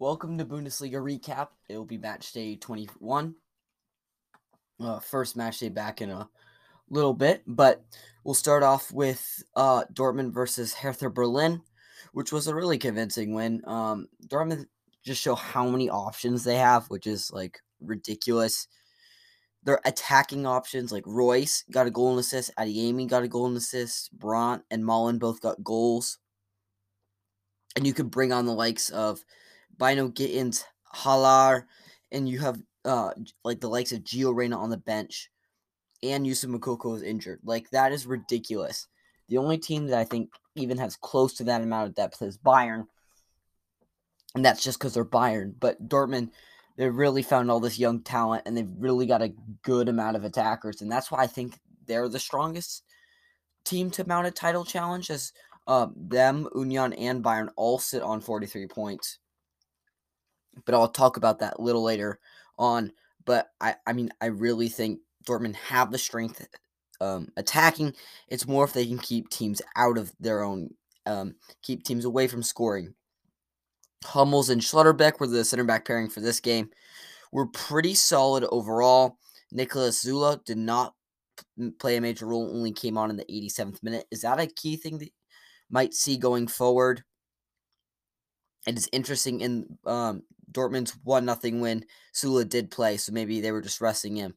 Welcome to Bundesliga recap. It will be match day 21. Uh, first match day back in a little bit, but we'll start off with uh, Dortmund versus Hertha Berlin, which was a really convincing win. Um, Dortmund just show how many options they have, which is like ridiculous. Their attacking options, like Reus got a goal and assist, Adeyemi got a goal and assist, Brandt and Malen both got goals. And you could bring on the likes of Bynoe Gittens, Haller, and you have uh like the likes of Gio Reyna on the bench, and Yusuf Moukoko is injured. Like that is ridiculous. The only team that I think even has close to that amount of depth is Bayern, and that's just because they're Bayern. But Dortmund, they really found all this young talent, and they've really got a good amount of attackers, and that's why I think they're the strongest team to mount a title challenge. As uh, them, Union, and Bayern all sit on 43 points but I'll talk about that a little later on. But I, I mean, I really think Dortmund have the strength um, attacking. It's more if they can keep teams out of their own, um, keep teams away from scoring. Hummels and Schlotterbeck were the center back pairing for this game. Were pretty solid overall. Niklas Süle did not play a major role, only came on in the 87th minute. Is that a key thing that might see going forward? It is interesting in um, Dortmund's one nothing win. Süle did play, so maybe they were just resting him.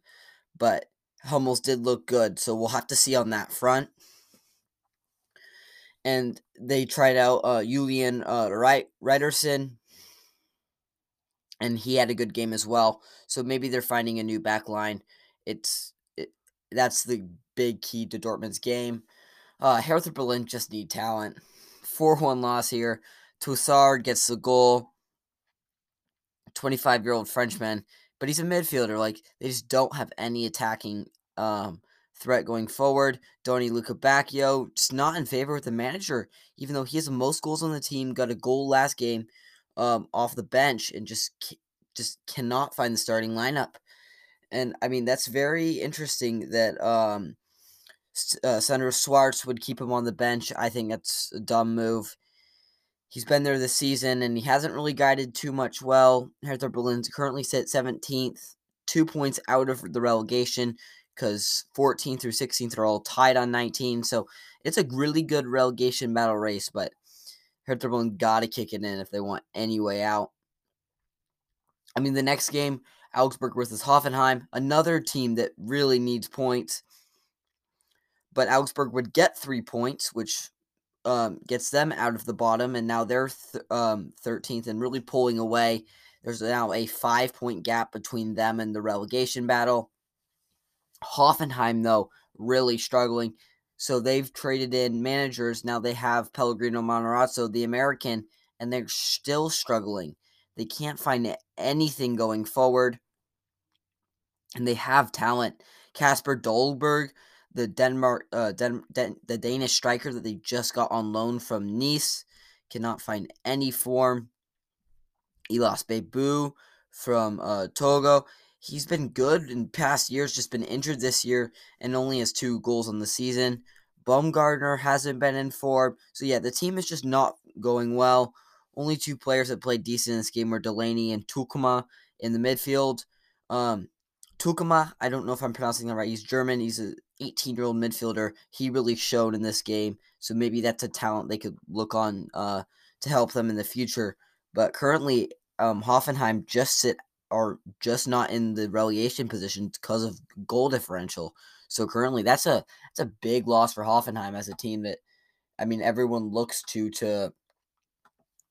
But Hummels did look good, so we'll have to see on that front. And they tried out uh, Julian uh, Ryerson, and he had a good game as well. So maybe they're finding a new back line. It's it, that's the big key to Dortmund's game. Uh, Hertha Berlin just need talent. 4 1 loss here. Tousart gets the goal. 25 year old Frenchman, but he's a midfielder. Like they just don't have any attacking um, threat going forward. Dodi Lukebakio just not in favor with the manager, even though he has the most goals on the team, got a goal last game um, off the bench, and just just cannot find the starting lineup. And I mean that's very interesting that um, uh, Sandro Schwarz would keep him on the bench. I think that's a dumb move. He's been there this season and he hasn't really guided too much well. Hertha Berlin's currently sit 17th, two points out of the relegation because 14th through 16th are all tied on 19. So it's a really good relegation battle race, but Hertha Berlin got to kick it in if they want any way out. I mean, the next game, Augsburg versus Hoffenheim, another team that really needs points. But Augsburg would get three points, which um, gets them out of the bottom, and now they're th- um, 13th and really pulling away. There's now a five point gap between them and the relegation battle. Hoffenheim, though, really struggling. So they've traded in managers. Now they have Pellegrino Matarazzo, the American, and they're still struggling. They can't find anything going forward. And they have talent. Kasper Dolberg the Denmark, uh, Den- Den- the Danish striker that they just got on loan from Nice cannot find any form. Elias Mbebu from uh, Togo. He's been good in past years, just been injured this year and only has two goals on the season. Baumgartner hasn't been in form. So, yeah, the team is just not going well. Only two players that played decent in this game were Delaney and Tukuma in the midfield. Um, Tukuma, I don't know if I'm pronouncing that right. He's German. He's an 18 year old midfielder. He really showed in this game, so maybe that's a talent they could look on uh, to help them in the future. But currently, um, Hoffenheim just sit are just not in the relegation position because of goal differential. So currently, that's a that's a big loss for Hoffenheim as a team that, I mean, everyone looks to to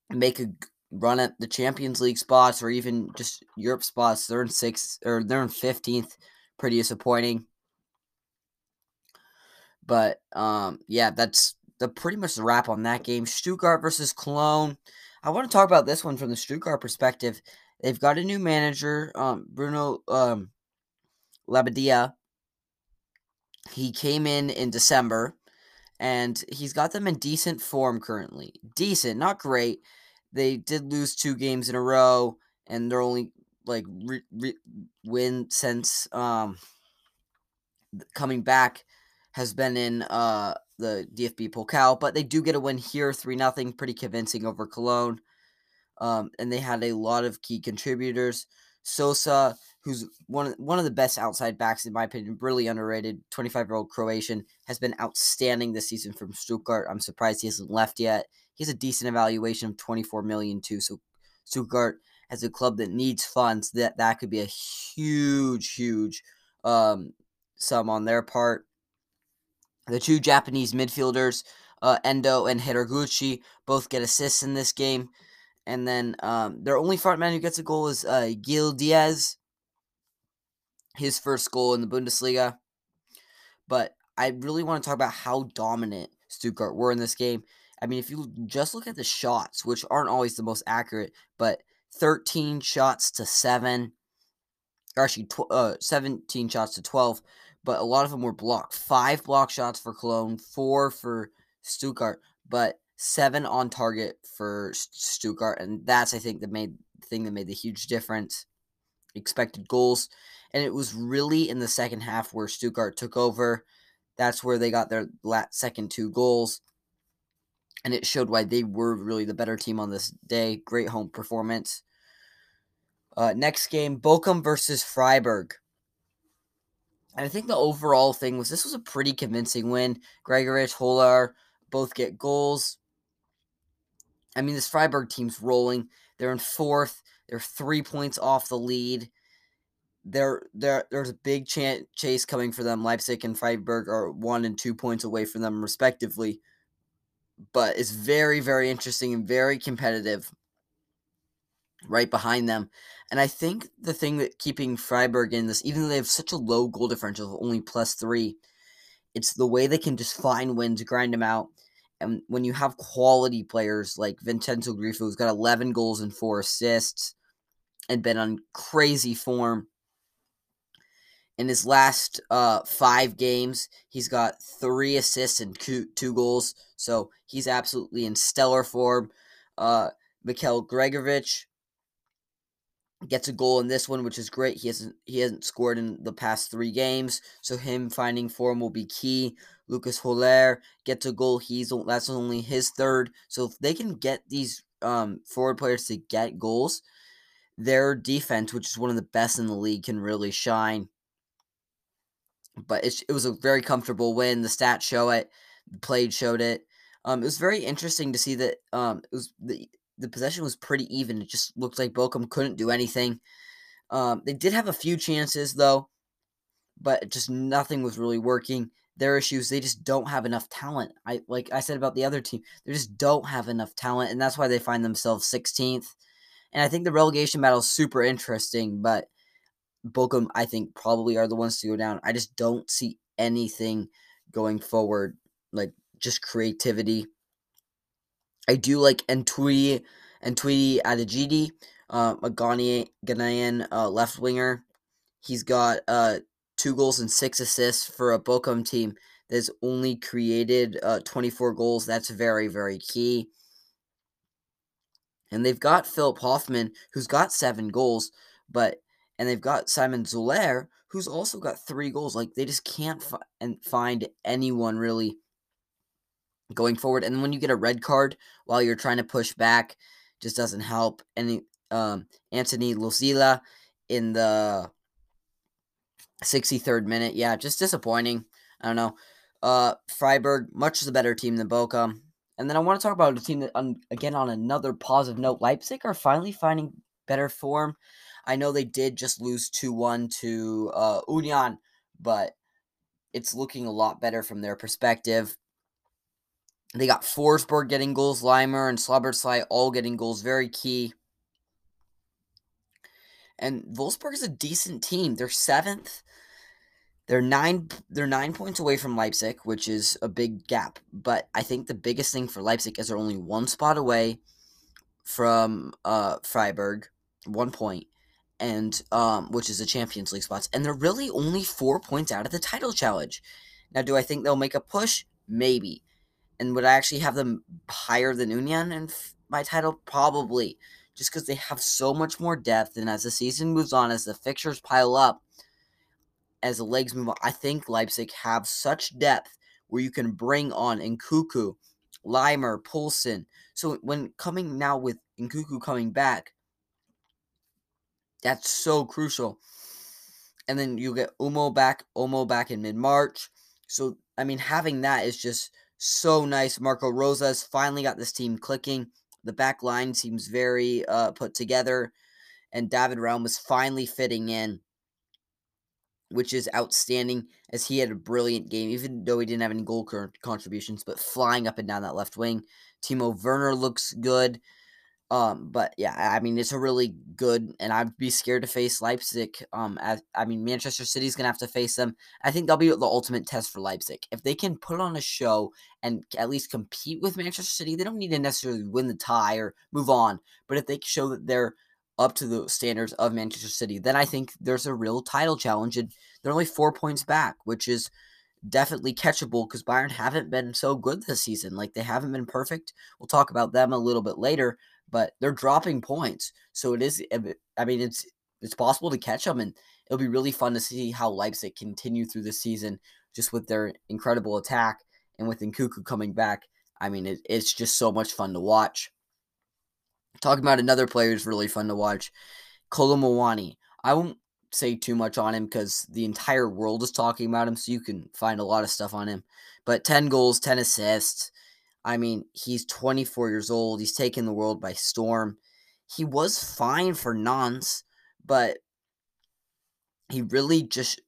make a run at the Champions League spots or even just Europe spots. They're in sixth or they're in fifteenth. Pretty disappointing. But um, yeah, that's the pretty much the wrap on that game. Stuttgart versus Cologne. I want to talk about this one from the Stuttgart perspective. They've got a new manager, um, Bruno um, Labbadia. He came in in December, and he's got them in decent form currently. Decent, not great they did lose two games in a row, and they're only like re- re- win since um coming back has been in uh the DFB Pokal, but they do get a win here, three nothing, pretty convincing over Cologne. Um, and they had a lot of key contributors. Sosa, who's one of, one of the best outside backs in my opinion, really underrated. Twenty five year old Croatian has been outstanding this season from Stuttgart. I'm surprised he hasn't left yet. He has a decent evaluation of twenty four million too. So Stuttgart as a club that needs funds, that that could be a huge, huge um, sum on their part. The two Japanese midfielders, uh, Endo and Haraguchi, both get assists in this game. And then um, their only frontman who gets a goal is uh, Gil Dias, his first goal in the Bundesliga. But I really want to talk about how dominant Stuttgart were in this game. I mean, if you just look at the shots, which aren't always the most accurate, but 13 shots to 7, or actually tw- uh, 17 shots to 12, but a lot of them were blocked. Five block shots for Cologne, four for Stuttgart, but seven on target for Stuttgart, and that's I think the main thing that made the huge difference. Expected goals, and it was really in the second half where Stuttgart took over. That's where they got their second two goals, and it showed why they were really the better team on this day. Great home performance. Uh, next game, Bochum versus Freiburg. And I think the overall thing was this was a pretty convincing win. Gregoritsch, Höler both get goals. I mean, this Freiburg team's rolling. They're in fourth. They're three points off the lead. There, there, there's a big ch- chase coming for them. Leipzig and Freiburg are one and two points away from them, respectively. But it's very, very interesting and very competitive right behind them. And I think the thing that keeping Freiburg in this, even though they have such a low goal differential of only plus three, it's the way they can just find wins, grind them out. And when you have quality players like Vincenzo Grifo, who's got 11 goals and four assists and been on crazy form. In his last uh, five games, he's got three assists and two, goals. So he's absolutely in stellar form. Uh, Michael Gregoritsch, gets a goal in this one, which is great. He hasn't he hasn't scored in the past three games, so him finding form will be key. Lucas Höler gets a goal. He's that's only his third. So if they can get these um, forward players to get goals, their defense, which is one of the best in the league, can really shine. But it, it was a very comfortable win. The stats show it. The played showed it. Um, it was very interesting to see that um, it was the the possession was pretty even. It just looked like Bochum couldn't do anything. Um, they did have a few chances though, but just nothing was really working. Their issues, they just don't have enough talent. I like I said about the other team, they just don't have enough talent, and that's why they find themselves 16th. And I think the relegation battle is super interesting, but Bochum, I think, probably are the ones to go down. I just don't see anything going forward, like just creativity I do like Ntui Ntui Adegidi, uh, a Ghanaian, Ghanaian uh, left winger. He's got uh, two goals and six assists for a Bochum team that's only created uh, 24 goals. That's very, very key. And they've got Philipp Hofmann, who's got seven goals, but and they've got Simon Zoller, who's also got three goals. Like they just can't fi- and find anyone really going forward. And when you get a red card while you're trying to push back, just doesn't help. And um, Anthony Losilla in the 63rd minute, yeah, just disappointing. I don't know. Uh, Freiburg, much the better team than Bochum. And then I want to talk about a team that, again, on another positive note, Leipzig are finally finding better form. I know they did just lose 2 1 to uh, Union, but it's looking a lot better from their perspective. They got Forsberg getting goals, Laimer and Szoboszlai all getting goals, very key. And Wolfsburg is a decent team. They're seventh. They're nine. They're nine points away from Leipzig, which is a big gap. But I think the biggest thing for Leipzig is they're only one spot away from uh, Freiburg, one point, and um, which is the Champions League spots, and they're really only four points out of the title challenge. Now, do I think they'll make a push? Maybe. And would I actually have them higher than Union in my title? Probably. Just because they have so much more depth. And as the season moves on, as the fixtures pile up, as the legs move on, I think Leipzig have such depth where you can bring on Nkunku, Laimer, Poulsen. So when coming now with Nkunku coming back, that's so crucial. And then you get Umo back, Omo back in mid March. So I mean, having that is just so nice. Marco Rose's finally got this team clicking. The back line seems very uh, put together, and David Raum was finally fitting in, which is outstanding as he had a brilliant game, even though he didn't have any goal contributions, but flying up and down that left wing. Timo Werner looks good. Um, but yeah, I mean it's a really good, and I'd be scared to face Leipzig. Um, as, I mean Manchester City's gonna have to face them. I think that'll be the ultimate test for Leipzig. If they can put on a show and at least compete with Manchester City, they don't need to necessarily win the tie or move on. But if they show that they're up to the standards of Manchester City, then I think there's a real title challenge, and they're only four points back, which is definitely catchable because Bayern haven't been so good this season. Like they haven't been perfect. We'll talk about them a little bit later, but they're dropping points. So it is. I mean, it's it's possible to catch them, and it'll be really fun to see how Leipzig continue through the season, just with their incredible attack and with Nkunku coming back. I mean, it, it's just so much fun to watch. Talking about another player who's really fun to watch, Kolo Muani. I won't say too much on him because the entire world is talking about him, so you can find a lot of stuff on him. But 10 goals, 10 assists, I mean, he's 24 years old. He's taken the world by storm. He was fine for Nantes, but he really just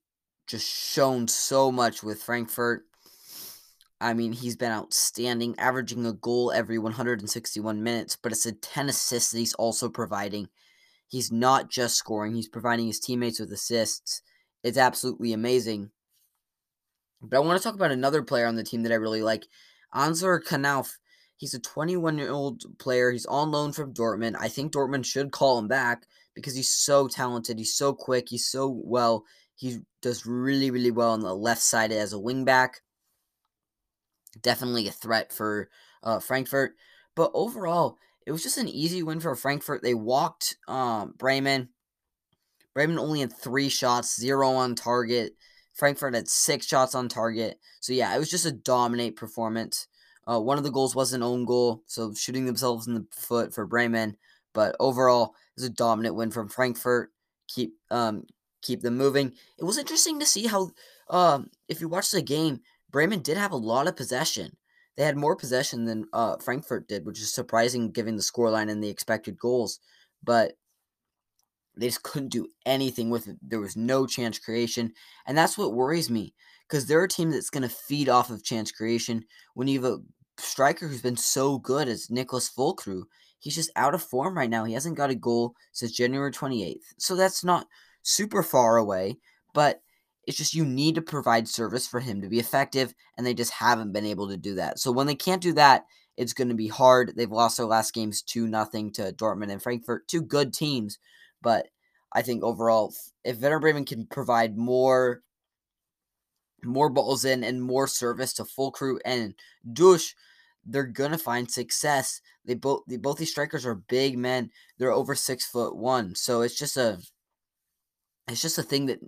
just shown so much with Frankfurt. I mean, he's been outstanding, averaging a goal every 161 minutes, but it's a 10 assists that he's also providing. He's not just scoring, he's providing his teammates with assists. It's absolutely amazing. But I want to talk about another player on the team that I really like. Ansgar Knauff, he's a 21 year old player. He's on loan from Dortmund. I think Dortmund should call him back because he's so talented. He's so quick. He's so well. He does really, really well on the left side as a wingback. Definitely a threat for uh, Frankfurt. But overall, it was just an easy win for Frankfurt. They walked um, Bremen. Bremen only had three shots, zero on target. Frankfurt had six shots on target. So yeah, it was just a dominate performance. Uh, one of the goals was an own goal, so shooting themselves in the foot for Bremen. But overall, it was a dominant win from Frankfurt. Keep um keep them moving. It was interesting to see how um if you watch the game, Bremen did have a lot of possession. They had more possession than uh, Frankfurt did, which is surprising given the scoreline and the expected goals. But they just couldn't do anything with it. There was no chance creation. And that's what worries me because they're a team that's going to feed off of chance creation when you have a striker who's been so good as Nicholas Füllkrug. He's just out of form right now. He hasn't got a goal since January 28th. So that's not super far away, but it's just you need to provide service for him to be effective, and they just haven't been able to do that. So when they can't do that, it's going to be hard. They've lost their last games 2 nothing to Dortmund and Frankfurt, two good teams but I think overall, if Werder Bremen can provide more more balls in and more service to Füllkrug and Ducksch, they're gonna find success. They both they, both these strikers are big men. They're over six foot one, so it's just a it's just a thing that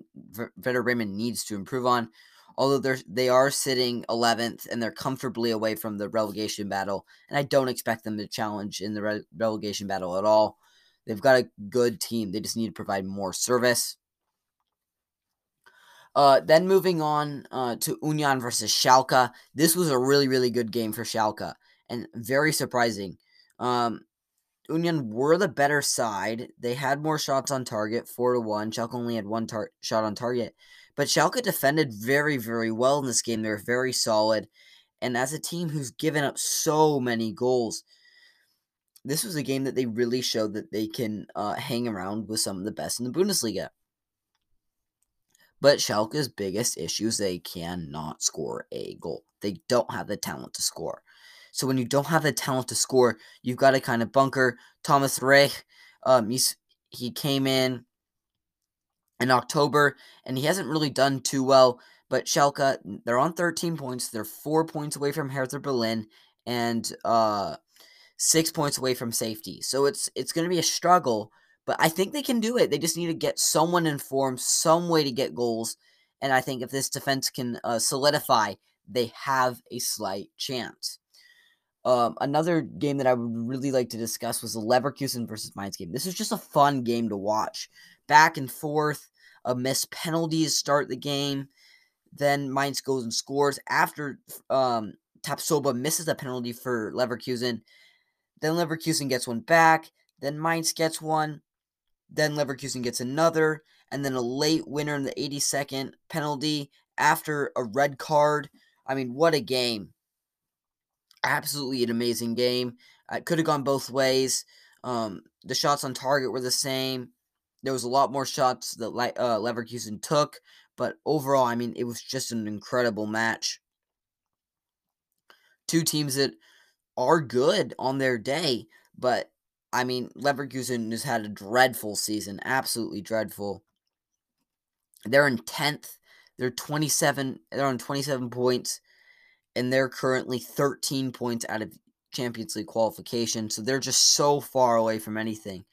Werder Bremen needs to improve on. Although they're they are sitting 11th and they're comfortably away from the relegation battle, and I don't expect them to challenge in the re- relegation battle at all. They've got a good team. They just need to provide more service. Uh, then moving on uh, to Union versus Schalke. This was a really, really good game for Schalke and very surprising. Um, Union were the better side. They had more shots on target, four to one. Schalke only had one tar- shot on target, but Schalke defended very, very well in this game. They were very solid, and as a team who's given up so many goals, this was a game that they really showed that they can uh, hang around with some of the best in the Bundesliga. But Schalke's biggest issue is they cannot score a goal. They don't have the talent to score. So when you don't have the talent to score, you've got to kind of bunker. Thomas Reis, um, he's, he came in in October and he hasn't really done too well. But Schalke, they're on 13 points. They're four points away from Hertha Berlin and uh, six points away from safety. So it's it's going to be a struggle, but I think they can do it. They just need to get someone in form, some way to get goals, and I think if this defense can uh, solidify, they have a slight chance. Um, another game that I would really like to discuss was the Leverkusen versus Mainz game. This was just a fun game to watch. Back and forth, a missed penalty start the game. Then Mainz goes and scores after um, Tapsoba misses a penalty for Leverkusen. Then Leverkusen gets one back. Then Mainz gets one. Then Leverkusen gets another. And then a late winner in the 82nd penalty after a red card. I mean, what a game. Absolutely an amazing game. It could have gone both ways. Um, the shots on target were the same. There was a lot more shots that uh, Leverkusen took, but overall, I mean, it was just an incredible match. Two teams that are good on their day, but I mean, Leverkusen has had a dreadful season, absolutely dreadful. They're in 10th. They're 27 they're on 27 points and they're currently 13 points out of Champions League qualification. So they're just so far away from anything.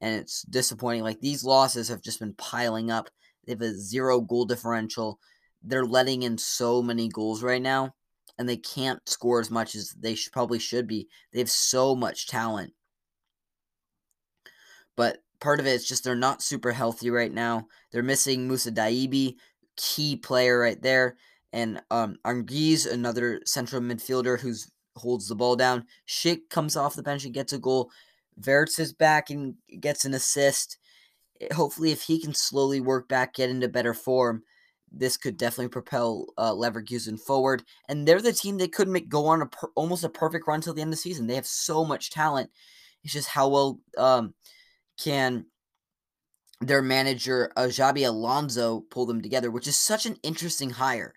And it's disappointing. Like these losses have just been piling up. They have a zero goal differential. They're letting in so many goals right now, and they can't score as much as they should, probably should be. They have so much talent. But part of it is just they're not super healthy right now. They're missing Moussa Diaby, key player right there and um, another central midfielder who holds the ball down. Schick comes off the bench and gets a goal. Wirtz is back and gets an assist. Eh, hopefully, if he can slowly work back, get into better form, this could definitely propel uh, Leverkusen forward. And they're the team that could make go on a per, almost a perfect run till the end of the season. They have so much talent. It's just how well um, can their manager uh, Xabi Alonso pull them together, which is such an interesting hire.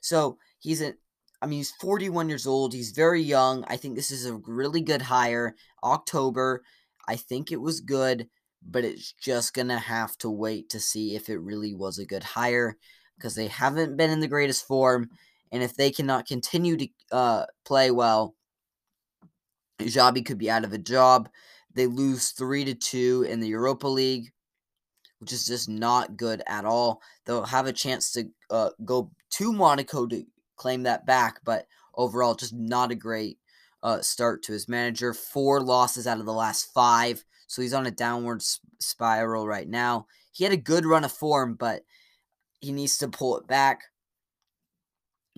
So he's a, I mean, he's 41 years old. He's very young. I think this is a really good hire. October, I think it was good, but it's just going to have to wait to see if it really was a good hire because they haven't been in the greatest form. And if they cannot continue to uh, play well, Xabi could be out of a job. They lose 3 to 2 in the Europa League which is just not good at all. They'll have a chance to uh, go to Monaco to claim that back, but overall, just not a great uh, start to his manager. Four losses out of the last five, so he's on a downward spiral right now. He had a good run of form, but he needs to pull it back.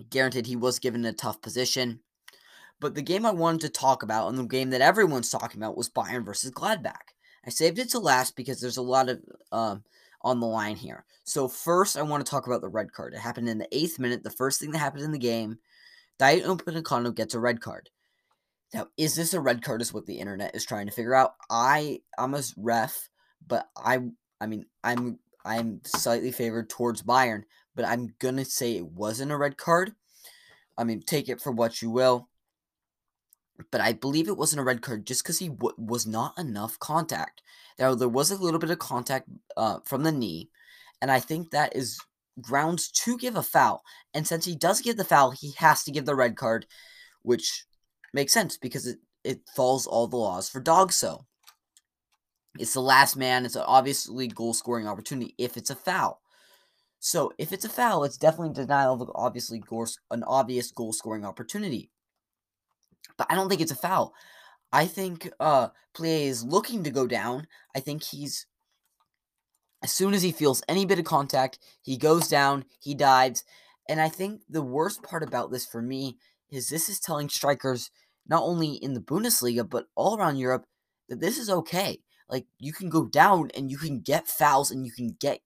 Guaranteed, he was given a tough position. But the game I wanted to talk about, and the game that everyone's talking about, was Bayern versus Gladbach. I saved it to last because there's a lot of um, on the line here. So first, I want to talk about the red card. It happened in the eighth minute. The first thing that happened in the game, Dayot Upamecano gets a red card. Now, is this a red card? Is what the internet is trying to figure out. I I'm a ref, but I I mean I'm I'm slightly favored towards Bayern, but I'm gonna say it wasn't a red card. I mean, take it for what you will but I believe it wasn't a red card just because he w- was not enough contact. Now there was a little bit of contact uh, from the knee, and I think that is grounds to give a foul. And since he does give the foul, he has to give the red card, which makes sense because it it follows all the laws for DOGSO. It's the last man. It's obviously goal scoring opportunity if it's a foul. So if it's a foul, it's definitely denial of obviously goal, an obvious goal scoring opportunity but I don't think it's a foul. I think uh Pléa is looking to go down. I think he's as soon as he feels any bit of contact, he goes down, he dives. And I think the worst part about this for me is this is telling strikers not only in the Bundesliga but all around Europe that this is okay. Like you can go down and you can get fouls and you can get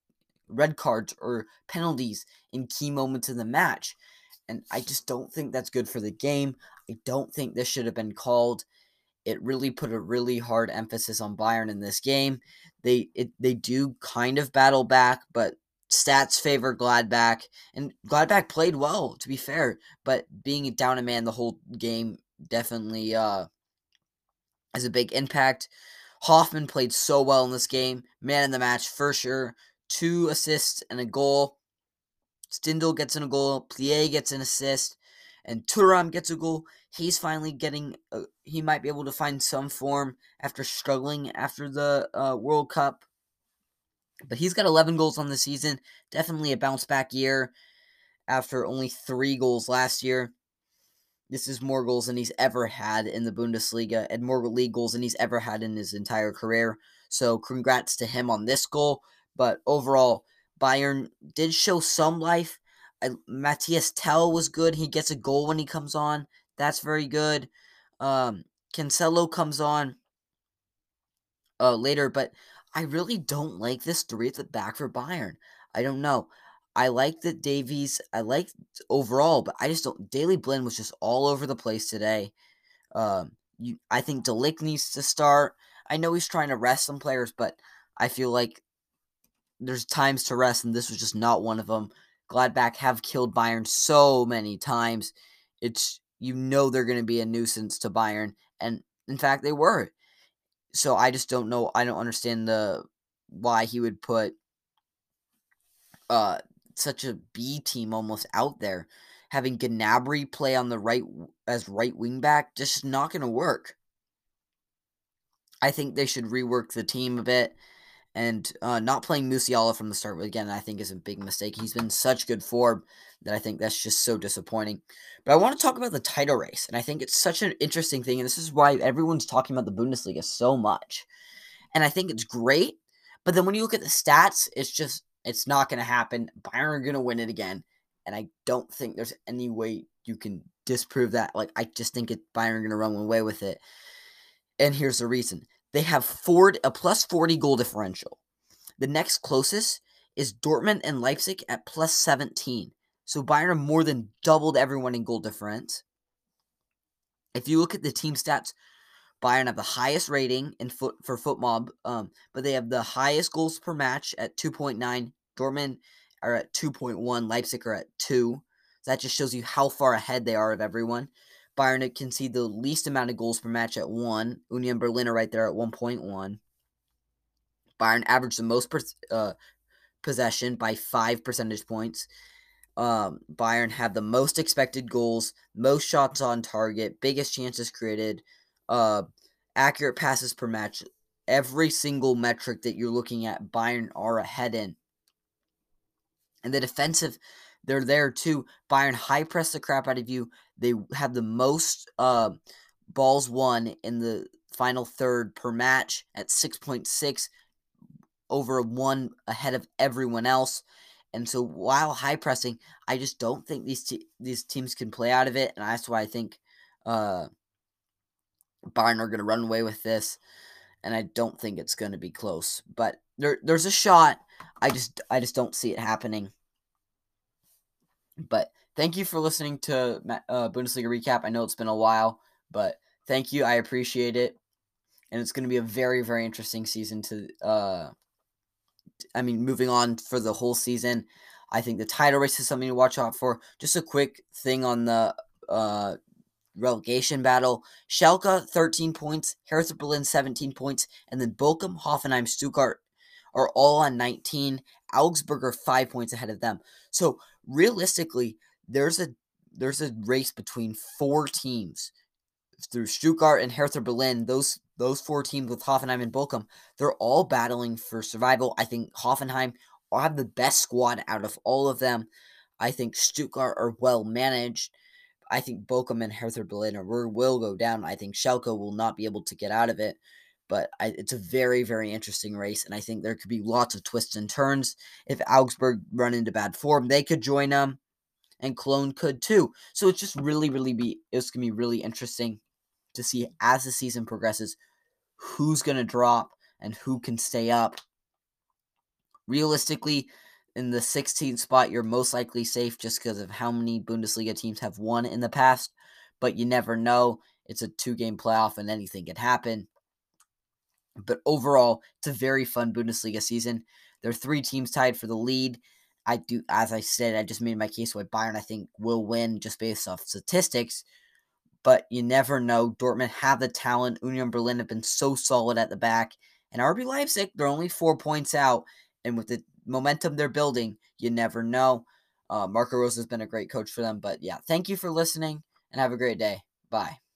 red cards or penalties in key moments of the match. And I just don't think that's good for the game. I don't think this should have been called. It really put a really hard emphasis on Bayern in this game. They it, they do kind of battle back, but stats favor Gladbach, and Gladbach played well, to be fair. But being down a man the whole game definitely uh, has a big impact. Hofmann played so well in this game, man in the match for sure. Two assists and a goal. Stindl gets in a goal. Pléa gets an assist and Thuram gets a goal. He's finally getting, uh, he might be able to find some form after struggling after the uh, World Cup. But he's got 11 goals on the season. Definitely a bounce back year after only three goals last year. This is more goals than he's ever had in the Bundesliga and more league goals than he's ever had in his entire career. So congrats to him on this goal. But overall, Bayern did show some life. I, Mathys Tel was good. He gets a goal when he comes on. That's very good. Um, Cancelo comes on uh, later, but I really don't like this three at the back for Bayern. I don't know. I like that Davies. I like overall, but I just don't. Daley Blind was just all over the place today. Um, you, I think De Ligt needs to start. I know he's trying to rest some players, but I feel like there's times to rest, and this was just not one of them. Gladbach have killed Bayern so many times. It's you know they're going to be a nuisance to Bayern, and in fact they were. So I just don't know. I don't understand the why he would put uh such a B team almost out there. Having Gnabry play on the right as right wing back just not going to work. I think they should rework the team a bit and uh, not playing Musiala from the start again. I think is a big mistake. He's been such good form that I think that's just so disappointing. But I want to talk about the title race, and I think it's such an interesting thing, and this is why everyone's talking about the Bundesliga so much. And I think it's great, but then when you look at the stats, it's just it's not going to happen. Bayern are going to win it again. And I don't think there's any way you can disprove that. Like, I just think it, are going to run away with it. And here's the reason they have four, a plus 40 goal differential. The next closest is Dortmund and Leipzig at plus 17. So Bayern more than doubled everyone in goal difference. If you look at the team stats, Bayern have the highest rating in foot for FotMob, um, but they have the highest goals per match at 2.9. Dortmund are at 2.1. Leipzig are at 2. So that just shows you how far ahead they are of everyone. Bayern can see the least amount of goals per match at 1. Union Berlin are right there at 1.1. Bayern averaged the most per, uh, possession by 5 percentage points. Um, Bayern have the most expected goals, most shots on target, biggest chances created, uh, accurate passes per match. Every single metric that you're looking at, Bayern are ahead in. And the defensive, they're there too. Bayern high press the crap out of you. They have the most uh, balls won in the final third per match at 6.6, over one ahead of everyone else. And so while high pressing, I just don't think these te- these teams can play out of it, and that's why I think uh, Bayern are going to run away with this, and I don't think it's going to be close. But there, there's a shot. I just, I just don't see it happening. But thank you for listening to uh, Bundesliga recap. I know it's been a while, but thank you. I appreciate it, and it's going to be a very, very interesting season. To, uh, I mean, moving on for the whole season. I think the title race is something to watch out for. Just a quick thing on the uh, relegation battle. Schalke 13 points, Hertha Berlin 17 points, and then Bochum, Hoffenheim, Stuttgart are all on 19. Augsburg are 5 points ahead of them. So realistically, there's a there's a race between four teams through Stuttgart and Hertha Berlin. Those those four teams with Hoffenheim and Bochum, they're all battling for survival. I think Hoffenheim have the best squad out of all of them. I think Stuttgart are well managed. I think Bochum and Hertha Berlin will go down. I think Schalke will not be able to get out of it. But I, it's a very, very interesting race, and I think there could be lots of twists and turns. If Augsburg run into bad form, they could join them, and Cologne could too. So it's just really, really be it's gonna be really interesting to see as the season progresses who's gonna drop and who can stay up. Realistically, in the 16th spot, you're most likely safe just because of how many Bundesliga teams have won in the past. But you never know. It's a two game playoff and anything can happen. But overall, it's a very fun Bundesliga season. There are three teams tied for the lead. I do, as I said, I just made my case why Bayern, I think, will win just based off statistics. But you never know. Dortmund have the talent. Union Berlin have been so solid at the back. And RB Leipzig, they're only four points out. And with the momentum they're building, you never know. Uh, Marco Rose has been a great coach for them. But yeah, thank you for listening and have a great day. Bye.